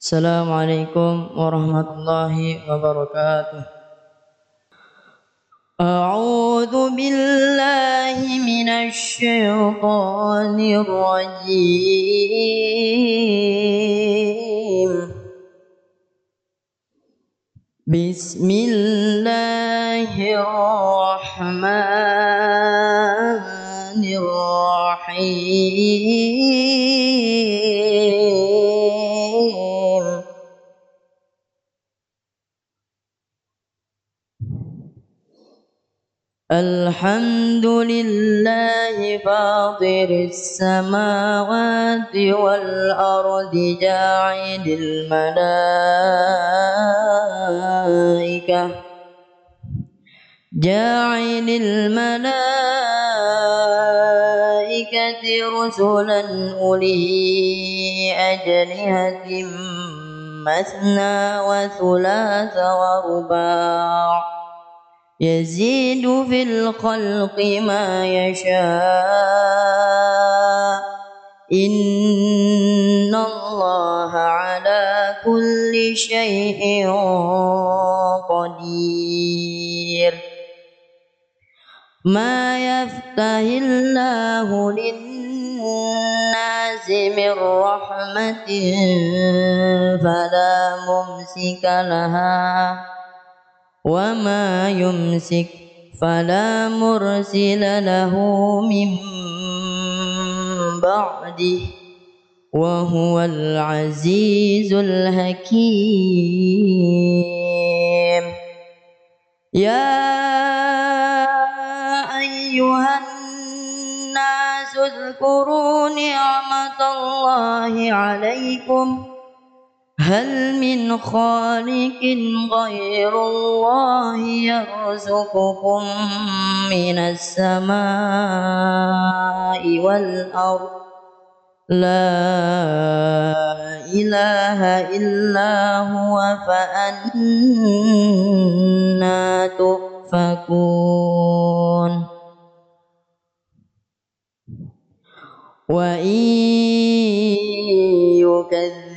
السلام عليكم ورحمة الله وبركاته أعوذ بالله من الشيطان الرجيم بسم الله الرحمن الرحيم الحمد لله فاطر السماوات والأرض جاعل الملائكة جاعل الملائكة رسلا أولي أجنحة مثنى وثلاث ورباع يزيد في الخلق ما يشاء. إن الله على كل شيء قدير. ما يفتح الله للناس من رحمة فلا ممسك لها. وما يمسك فلا مرسل له من بعده وهو العزيز الحكيم يا أيها الناس اذكروا نعمة الله عليكم هل من خالق غير الله يرزقكم من السماء والأرض؟ لا إله إلا هو فأنا تؤفكون. وإن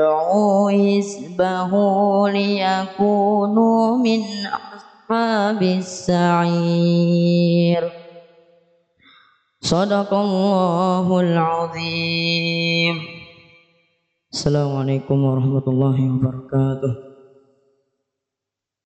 يدعو حزبه ليكونوا من أصحاب السعير صدق الله العظيم السلام عليكم ورحمة الله وبركاته